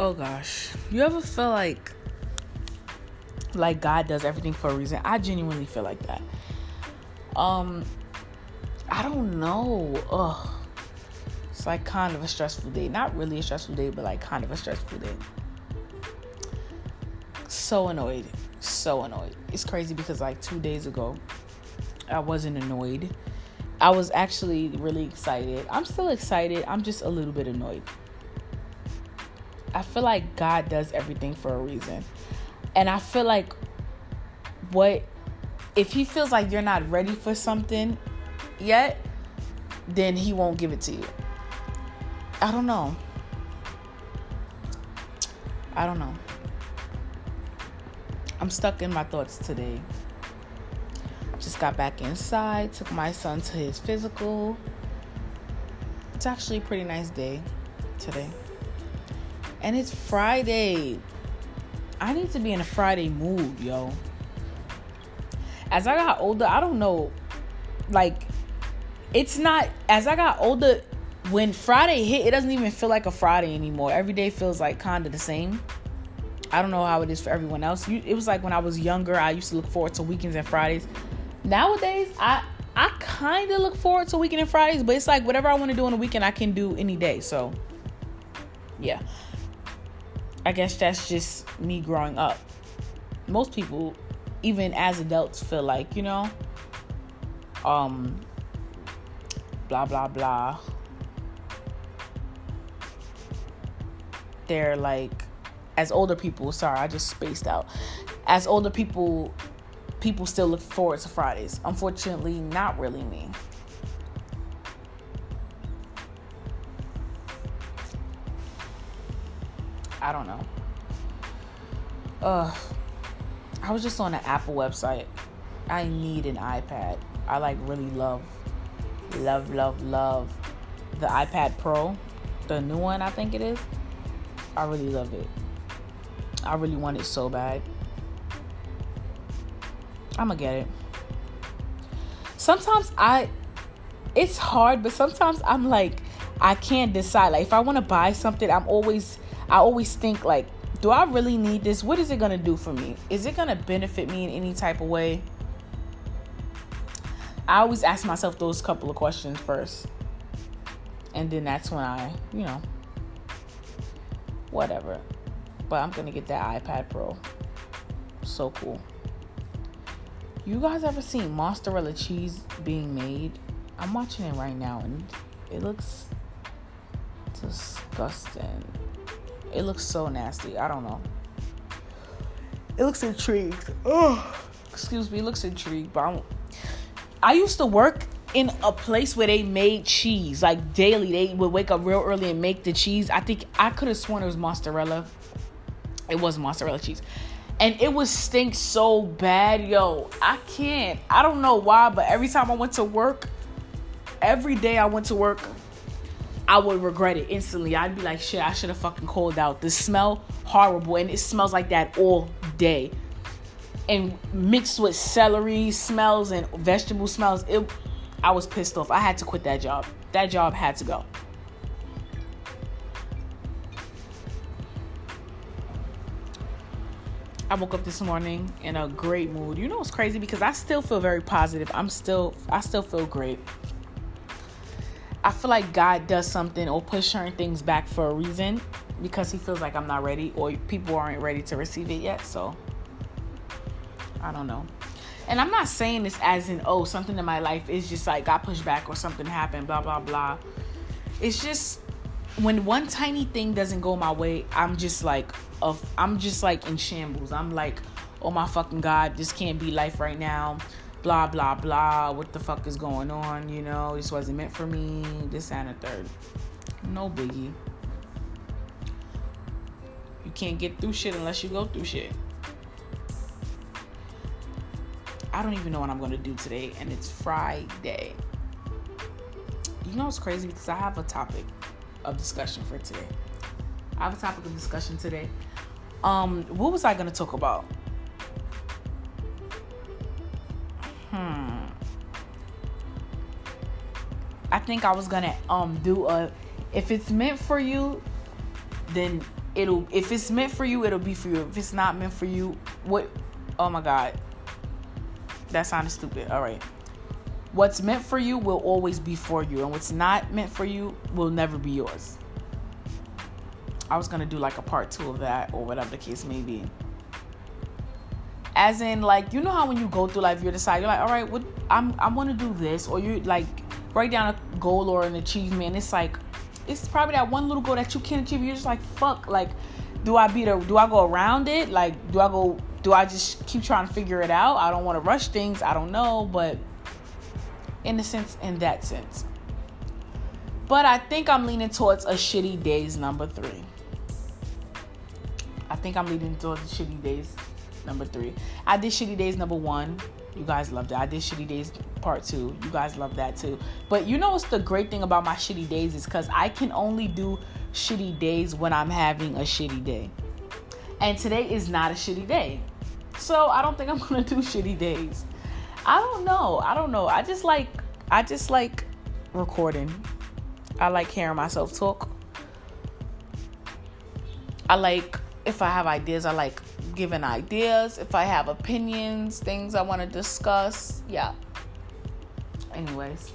Oh gosh. You ever feel like like God does everything for a reason? I genuinely feel like that. Um I don't know. Ugh. It's like kind of a stressful day. Not really a stressful day, but like kind of a stressful day. So annoyed. So annoyed. It's crazy because like two days ago, I wasn't annoyed. I was actually really excited. I'm still excited. I'm just a little bit annoyed. I feel like God does everything for a reason. And I feel like what if he feels like you're not ready for something yet, then he won't give it to you. I don't know. I don't know. I'm stuck in my thoughts today. Just got back inside, took my son to his physical. It's actually a pretty nice day today. And it's Friday. I need to be in a Friday mood, yo. As I got older, I don't know. Like, it's not, as I got older, when Friday hit, it doesn't even feel like a Friday anymore. Every day feels like kind of the same. I don't know how it is for everyone else. it was like when I was younger, I used to look forward to weekends and Fridays. Nowadays, I I kind of look forward to weekend and Fridays, but it's like whatever I want to do on the weekend, I can do any day. So, yeah. I guess that's just me growing up. Most people, even as adults, feel like, you know, um, blah, blah, blah. They're like, as older people, sorry, I just spaced out. As older people, people still look forward to Fridays. Unfortunately, not really me. I don't know. Uh, I was just on the Apple website. I need an iPad. I like really love, love, love, love the iPad Pro, the new one, I think it is. I really love it. I really want it so bad. I'm gonna get it. Sometimes I, it's hard, but sometimes I'm like, I can't decide. Like, if I want to buy something, I'm always I always think like, do I really need this? What is it going to do for me? Is it going to benefit me in any type of way? I always ask myself those couple of questions first. And then that's when I, you know, whatever. But I'm going to get that iPad Pro. So cool. You guys ever seen mozzarella cheese being made? I'm watching it right now and it looks disgusting. It looks so nasty. I don't know. It looks intrigued. Oh, excuse me. It looks intrigued. But I'm, I used to work in a place where they made cheese like daily. They would wake up real early and make the cheese. I think I could have sworn it was mozzarella. It was mozzarella cheese. And it would stink so bad, yo. I can't. I don't know why, but every time I went to work, every day I went to work, I would regret it instantly. I'd be like, shit, I should have fucking called out. The smell horrible, and it smells like that all day. And mixed with celery smells and vegetable smells, it I was pissed off. I had to quit that job. That job had to go. I woke up this morning in a great mood. You know what's crazy because I still feel very positive. I'm still I still feel great. I feel like God does something or push certain things back for a reason because he feels like I'm not ready or people aren't ready to receive it yet. So I don't know. And I'm not saying this as in, oh, something in my life is just like got pushed back or something happened, blah, blah, blah. It's just when one tiny thing doesn't go my way, I'm just like, of, I'm just like in shambles. I'm like, oh my fucking God, this can't be life right now blah blah blah what the fuck is going on you know? This wasn't meant for me. This and a third. No biggie. You can't get through shit unless you go through shit. I don't even know what i'm gonna do today and it's friday. You know it's crazy? Because i have a topic of discussion for today. I have a topic of discussion today. Um what was i gonna talk about Hmm. I think I was gonna um do a if it's meant for you, then it'll if it's meant for you, it'll be for you. If it's not meant for you, what oh my god. That sounded stupid. All right. What's meant for you will always be for you, and what's not meant for you will never be yours. I was gonna do like a part two of that, or whatever the case may be. As in, like, you know how when you go through life, you decide you're like, all right, what I'm I want to do this, or you like write down a goal or an achievement. It's like it's probably that one little goal that you can't achieve. You're just like, fuck, like, do I beat or do I go around it? Like, do I go? Do I just keep trying to figure it out? I don't want to rush things. I don't know, but in the sense, in that sense. But I think I'm leaning towards a shitty days number three. I think I'm leaning towards shitty days number three. I did shitty days number one. You guys loved it. I did shitty days part two. You guys love that too. But you know what's the great thing about my shitty days is because I can only do shitty days when I'm having a shitty day. And today is not a shitty day. So I don't think I'm gonna do shitty days. I don't know. I don't know. I just like I just like recording. I like hearing myself talk. I like if I have ideas, I like giving ideas. If I have opinions, things I want to discuss. Yeah. Anyways.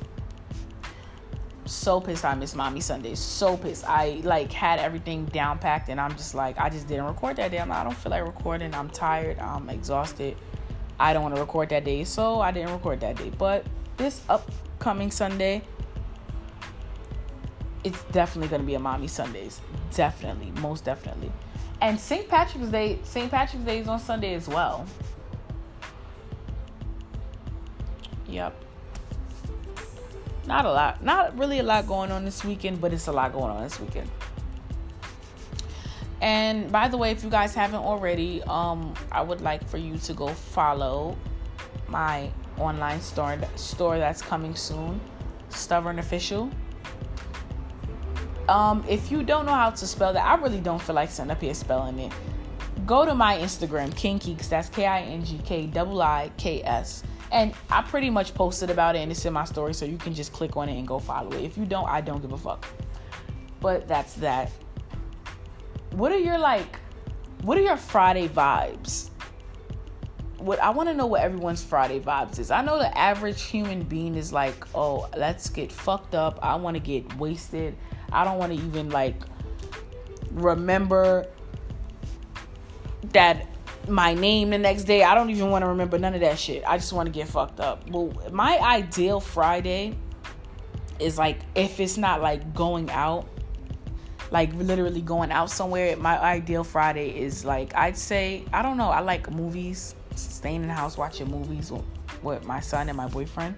So pissed I miss Mommy Sundays. So pissed. I like had everything down packed and I'm just like I just didn't record that day. I'm I don't feel like recording. I'm tired. I'm exhausted. I don't want to record that day. So I didn't record that day. But this upcoming Sunday, it's definitely going to be a mommy Sundays. Definitely, most definitely. And St. Patrick's Day, St. Patrick's Day is on Sunday as well. Yep. Not a lot, not really a lot going on this weekend, but it's a lot going on this weekend. And by the way, if you guys haven't already, um, I would like for you to go follow my online store store that's coming soon, Stubborn Official. Um, if you don't know how to spell that, I really don't feel like sitting up here spelling it. Go to my Instagram, King Kiiks. That's K I N G K double I K S. And I pretty much posted about it and it's in my story, so you can just click on it and go follow it. If you don't, I don't give a fuck. But that's that. What are your like what are your Friday vibes? What I want to know what everyone's Friday vibes is. I know the average human being is like, "Oh, let's get fucked up. I want to get wasted. I don't want to even like remember that my name the next day. I don't even want to remember none of that shit. I just want to get fucked up. Well, my ideal Friday is like if it's not like going out, like literally going out somewhere. My ideal Friday is like I'd say I don't know. I like movies, staying in the house watching movies with my son and my boyfriend.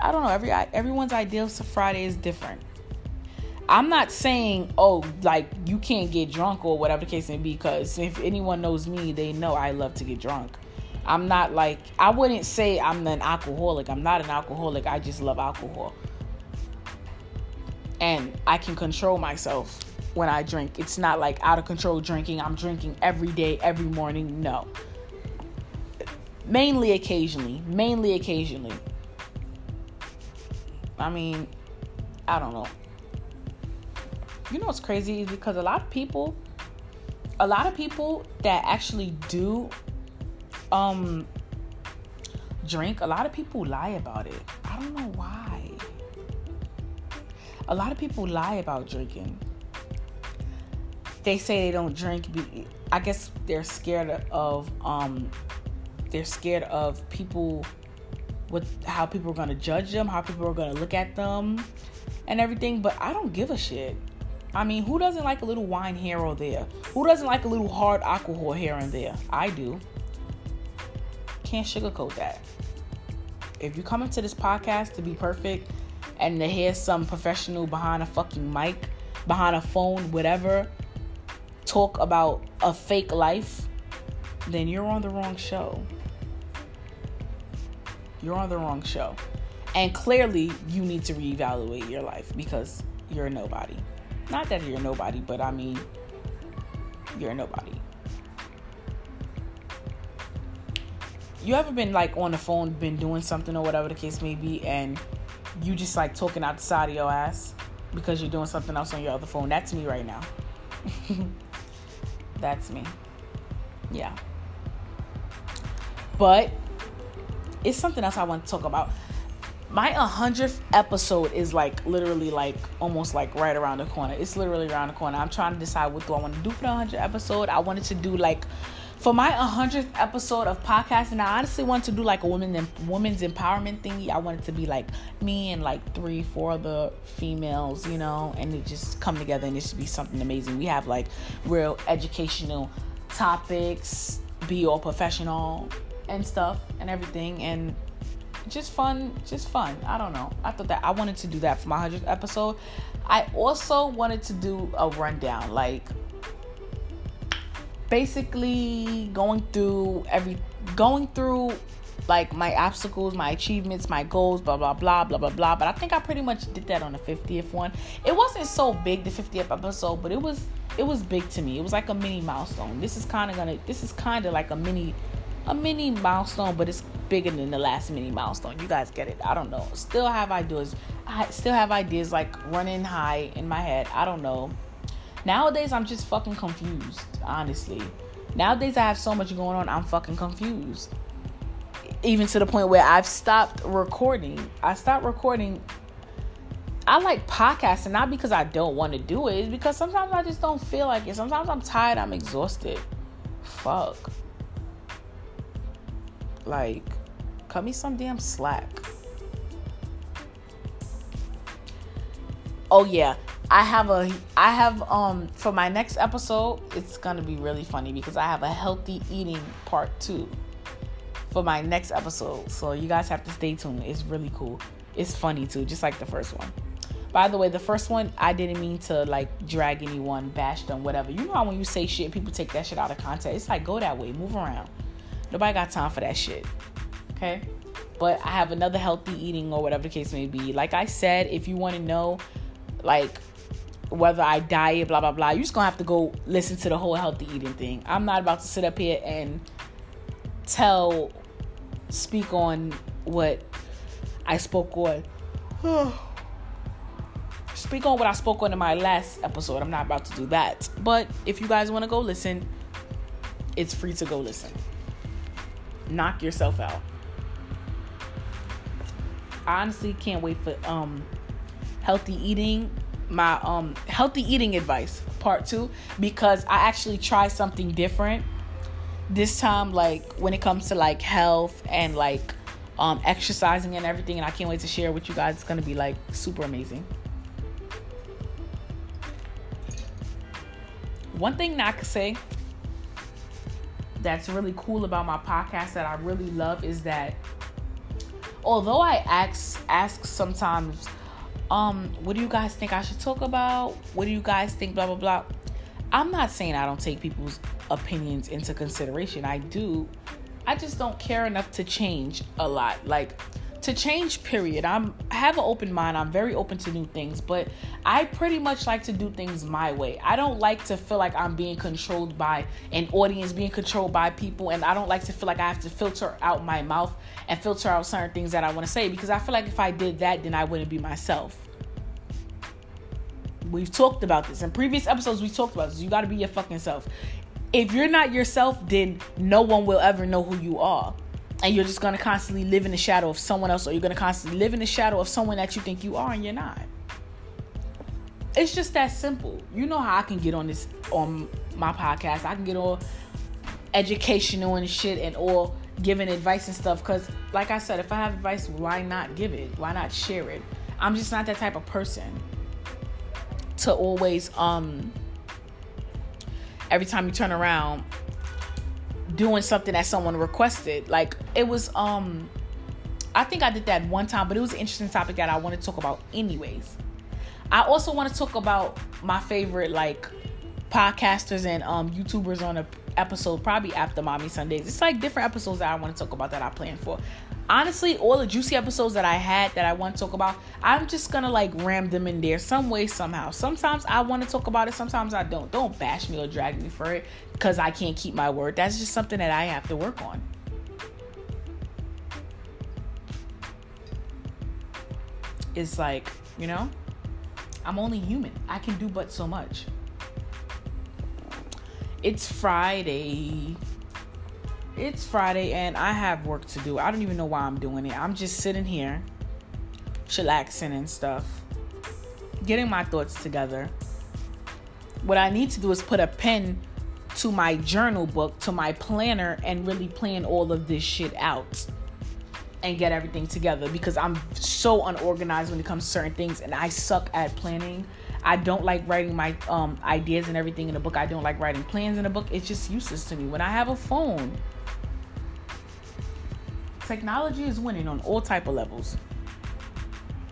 I don't know. Every everyone's ideal Friday is different. I'm not saying, oh, like you can't get drunk or whatever the case may be, because if anyone knows me, they know I love to get drunk. I'm not like, I wouldn't say I'm an alcoholic. I'm not an alcoholic. I just love alcohol. And I can control myself when I drink. It's not like out of control drinking. I'm drinking every day, every morning. No. Mainly occasionally. Mainly occasionally. I mean, I don't know you know what's crazy is because a lot of people a lot of people that actually do um drink a lot of people lie about it. I don't know why. A lot of people lie about drinking. They say they don't drink i guess they're scared of um they're scared of people with how people are going to judge them how people are going to look at them and everything but i don't give a shit I mean, who doesn't like a little wine here or there? Who doesn't like a little hard alcohol here and there? I do. Can't sugarcoat that. If you come into this podcast to be perfect and to hear some professional behind a fucking mic, behind a phone, whatever, talk about a fake life, then you're on the wrong show. You're on the wrong show. And clearly, you need to reevaluate your life because you're nobody. Not that you're nobody, but I mean, you're nobody. You ever been like on the phone, been doing something or whatever the case may be, and you just like talking out the side of your ass because you're doing something else on your other phone? That's me right now. That's me. Yeah. But it's something else I want to talk about. My 100th episode is like literally like almost like right around the corner. It's literally around the corner. I'm trying to decide what do I want to do for the 100th episode. I wanted to do like for my 100th episode of podcasting, I honestly want to do like a woman women's empowerment thingy. I want it to be like me and like three, four other females, you know, and it just come together and it should be something amazing. We have like real educational topics, be all professional and stuff and everything, and just fun, just fun. I don't know. I thought that I wanted to do that for my 100th episode. I also wanted to do a rundown, like basically going through every going through like my obstacles, my achievements, my goals, blah blah blah blah blah blah. But I think I pretty much did that on the 50th one. It wasn't so big the 50th episode, but it was it was big to me. It was like a mini milestone. This is kind of gonna this is kind of like a mini a mini milestone, but it's bigger than the last mini milestone. You guys get it? I don't know. Still have ideas. I still have ideas like running high in my head. I don't know. Nowadays, I'm just fucking confused, honestly. Nowadays, I have so much going on, I'm fucking confused. Even to the point where I've stopped recording. I stopped recording. I like podcasting, not because I don't want to do it, it's because sometimes I just don't feel like it. Sometimes I'm tired, I'm exhausted. Fuck. Like, cut me some damn slack. Oh, yeah. I have a I have um for my next episode, it's gonna be really funny because I have a healthy eating part two for my next episode. So you guys have to stay tuned. It's really cool. It's funny too, just like the first one. By the way, the first one I didn't mean to like drag anyone, bash them, whatever. You know how when you say shit, people take that shit out of context. It's like go that way, move around. Nobody got time for that shit. Okay? But I have another healthy eating or whatever the case may be. Like I said, if you want to know like whether I diet, blah blah blah. You're just gonna have to go listen to the whole healthy eating thing. I'm not about to sit up here and tell, speak on what I spoke on. speak on what I spoke on in my last episode. I'm not about to do that. But if you guys want to go listen, it's free to go listen. Knock yourself out. I honestly can't wait for um healthy eating my um healthy eating advice part 2 because I actually try something different this time like when it comes to like health and like um exercising and everything and I can't wait to share with you guys it's going to be like super amazing. One thing that I could say that's really cool about my podcast that I really love is that although I ask ask sometimes um, what do you guys think I should talk about? What do you guys think? Blah blah blah. I'm not saying I don't take people's opinions into consideration. I do. I just don't care enough to change a lot. Like to change period. I'm i have an open mind. I'm very open to new things but i pretty much like to do things my way. I don't like to feel like i'm being controlled by an audience being controlled by people and i don't like to feel like i have to filter out my mouth and filter out certain things that i want to say because i feel like if i did that then i wouldn't be myself. We've talked about this. In previous episodes we talked about this. You got to be your fucking self. If you're not yourself then no one will ever know who you are and you're just going to constantly live in the shadow of someone else or you're going to constantly live in the shadow of someone that you think you are and you're not. It's just that simple. You know how i can get on this on my podcast. I can get all educational and shit and all giving advice and stuff because like i said if i have advice why not give it? Why not share it? I'm just not that type of person to always um every time you turn around doing something that someone requested. Like it was um I think I did that one time, but it was an interesting topic that I want to talk about anyways. I also want to talk about my favorite like podcasters and um YouTubers on a episode probably after Mommy Sundays. It's like different episodes that I want to talk about that I plan for. Honestly, all the juicy episodes that I had that I want to talk about, I'm just gonna like ram them in there some way, somehow. Sometimes I want to talk about it, sometimes I don't. Don't bash me or drag me for it because I can't keep my word. That's just something that I have to work on. It's like, you know, I'm only human. I can do but so much. It's Friday. It's Friday and I have work to do. I don't even know why I'm doing it. I'm just sitting here, chillaxing and stuff, getting my thoughts together. What I need to do is put a pen to my journal book, to my planner, and really plan all of this shit out and get everything together because I'm so unorganized when it comes to certain things and I suck at planning. I don't like writing my um, ideas and everything in a book. I don't like writing plans in a book. It's just useless to me. When I have a phone, technology is winning on all type of levels.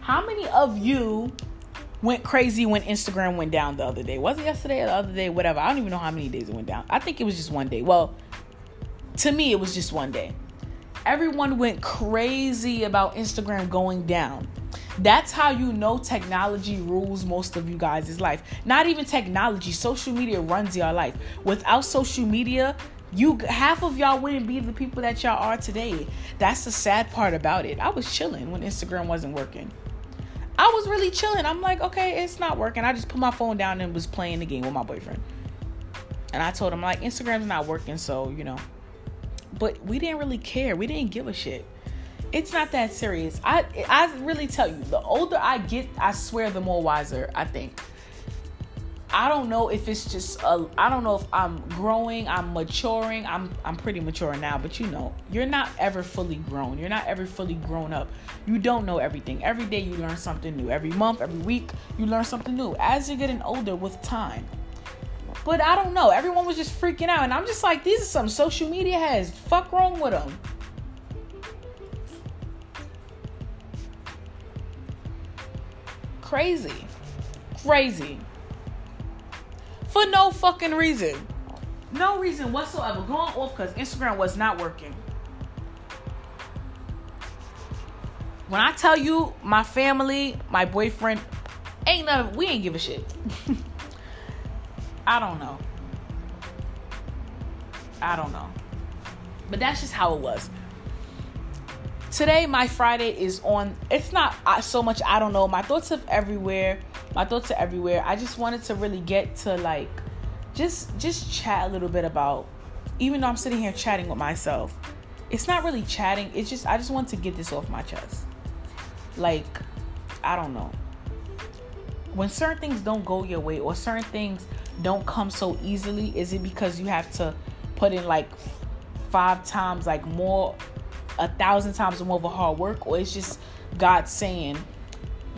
How many of you went crazy when Instagram went down the other day? Was it yesterday or the other day? Whatever. I don't even know how many days it went down. I think it was just one day. Well, to me, it was just one day. Everyone went crazy about Instagram going down. That's how you know technology rules most of you guys' life. Not even technology, social media runs your life. Without social media, you half of y'all wouldn't be the people that y'all are today. That's the sad part about it. I was chilling when Instagram wasn't working. I was really chilling. I'm like, okay, it's not working. I just put my phone down and was playing the game with my boyfriend. And I told him like Instagram's not working, so you know. But we didn't really care. We didn't give a shit it's not that serious. I I really tell you, the older I get, I swear the more wiser I think. I don't know if it's just a, I don't know if I'm growing, I'm maturing. I'm I'm pretty mature now, but you know, you're not ever fully grown. You're not ever fully grown up. You don't know everything. Every day you learn something new. Every month, every week, you learn something new. As you're getting older with time. But I don't know. Everyone was just freaking out and I'm just like, these are some social media has. Fuck wrong with them. Crazy. Crazy. For no fucking reason. No reason whatsoever. Going off because Instagram was not working. When I tell you my family, my boyfriend, ain't none we ain't give a shit. I don't know. I don't know. But that's just how it was. Today my friday is on it's not uh, so much i don't know. My thoughts are everywhere my thoughts are everywhere. I just wanted to really get to like just just chat a little bit about even though i'm sitting here chatting with myself it's not really chatting. It's just i just want to get this off my chest. Like i don't know. When certain things don't go your way or certain things don't come so easily is it because you have to put in like five times like more a thousand times more of a hard work, or it's just God saying,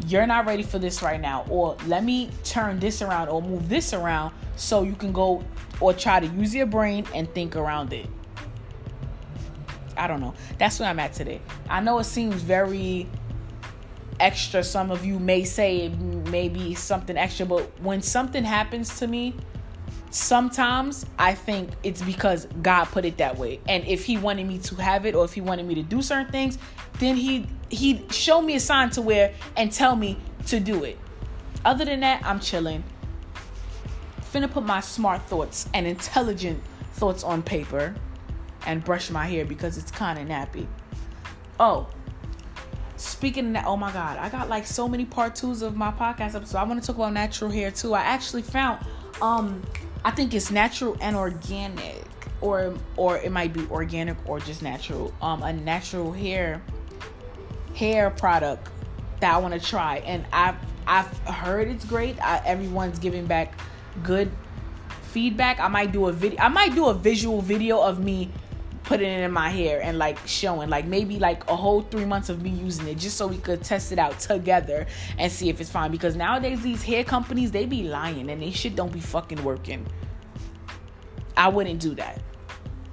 You're not ready for this right now, or let me turn this around or move this around so you can go or try to use your brain and think around it. I don't know. That's where I'm at today. I know it seems very extra. Some of you may say it may be something extra, but when something happens to me, sometimes I think it's because God put it that way. And if he wanted me to have it or if he wanted me to do certain things, then he he show me a sign to where and tell me to do it. Other than that, I'm chilling. Finna put my smart thoughts and intelligent thoughts on paper and brush my hair because it's kind of nappy. Oh, speaking of that, oh my god, I got like so many part twos of my podcast episode. I want to talk about natural hair too. I actually found um I think it's natural and organic, or or it might be organic or just natural. Um, a natural hair hair product that I want to try, and I've I've heard it's great. I, everyone's giving back good feedback. I might do a video. I might do a visual video of me putting it in my hair and like showing like maybe like a whole three months of me using it just so we could test it out together and see if it's fine because nowadays these hair companies they be lying and they shit don't be fucking working i wouldn't do that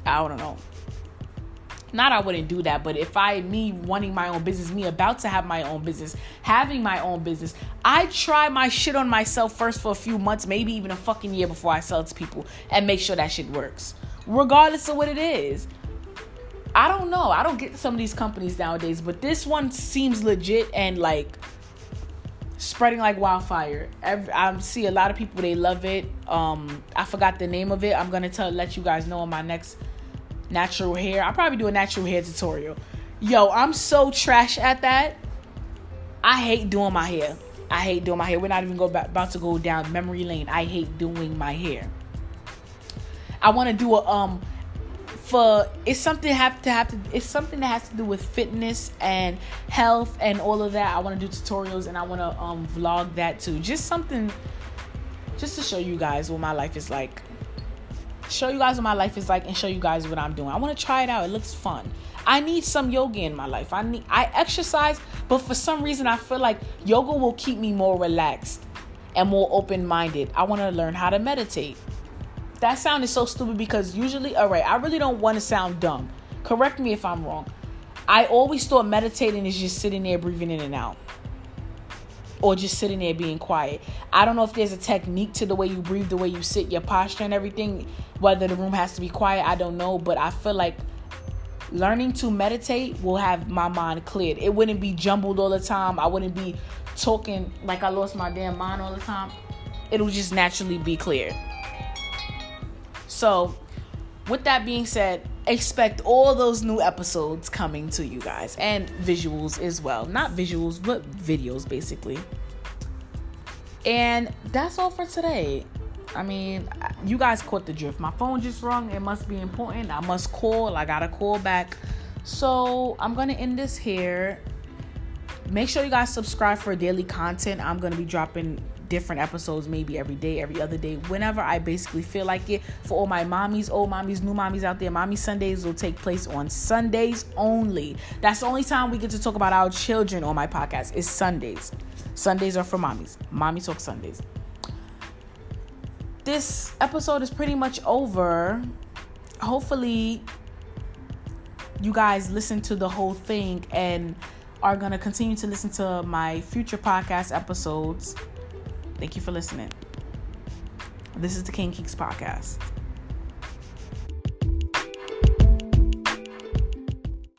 i don't know not I wouldn't do that, but if I me wanting my own business, me about to have my own business, having my own business, I try my shit on myself first for a few months, maybe even a fucking year before I sell it to people and make sure that shit works. Regardless of what it is. I don't know. I don't get some of these companies nowadays, but this one seems legit and like spreading like wildfire. Every, I see a lot of people they love it. Um, I forgot the name of it. I'm gonna tell let you guys know in my next natural hair. I'll probably do a natural hair tutorial. Yo, I'm so trash at that. I hate doing my hair. I hate doing my hair. We're not even go back, about to go down memory lane. I hate doing my hair. I want to do a um for it's something have to have to it's something that has to do with fitness and health and all of that. I want to do tutorials and I want to um vlog that too. Just something just to show you guys what my life is like. Show you guys what my life is like and show you guys what I'm doing. I want to try it out. It looks fun. I need some yoga in my life. I need I exercise, but for some reason I feel like yoga will keep me more relaxed and more open-minded. I want to learn how to meditate. That sounded so stupid because usually, all right, I really don't want to sound dumb. Correct me if I'm wrong. I always thought meditating is just sitting there breathing in and out or just sitting there being quiet. I don't know if there's a technique to the way you breathe, the way you sit, your posture, and everything, whether the room has to be quiet, I don't know, but I feel like learning to meditate will have my mind cleared. It wouldn't be jumbled all the time. I wouldn't be talking like I lost my damn mind all the time. It'll just naturally be clear. So, with that being said, expect all those new episodes coming to you guys and visuals as well. Not visuals, but videos basically. And that's all for today. I mean, you guys caught the drift. My phone just rung. It must be important. I must call. I got to call back. So, I'm going to end this here. Make sure you guys subscribe for daily content. I'm going to be dropping different episodes maybe every day, every other day, whenever I basically feel like it. For all my mommies, old mommies, new mommies out there, Mommy Sundays will take place on Sundays only. That's the only time we get to talk about our children on my podcast is Sundays. Sundays are for mommies. Mommy Talk Sundays. This episode is pretty much over. Hopefully, you guys listen to the whole thing and are going to continue to listen to my future podcast episodes. Thank you for listening. This is the King Kiiks podcast.